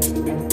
Gracias.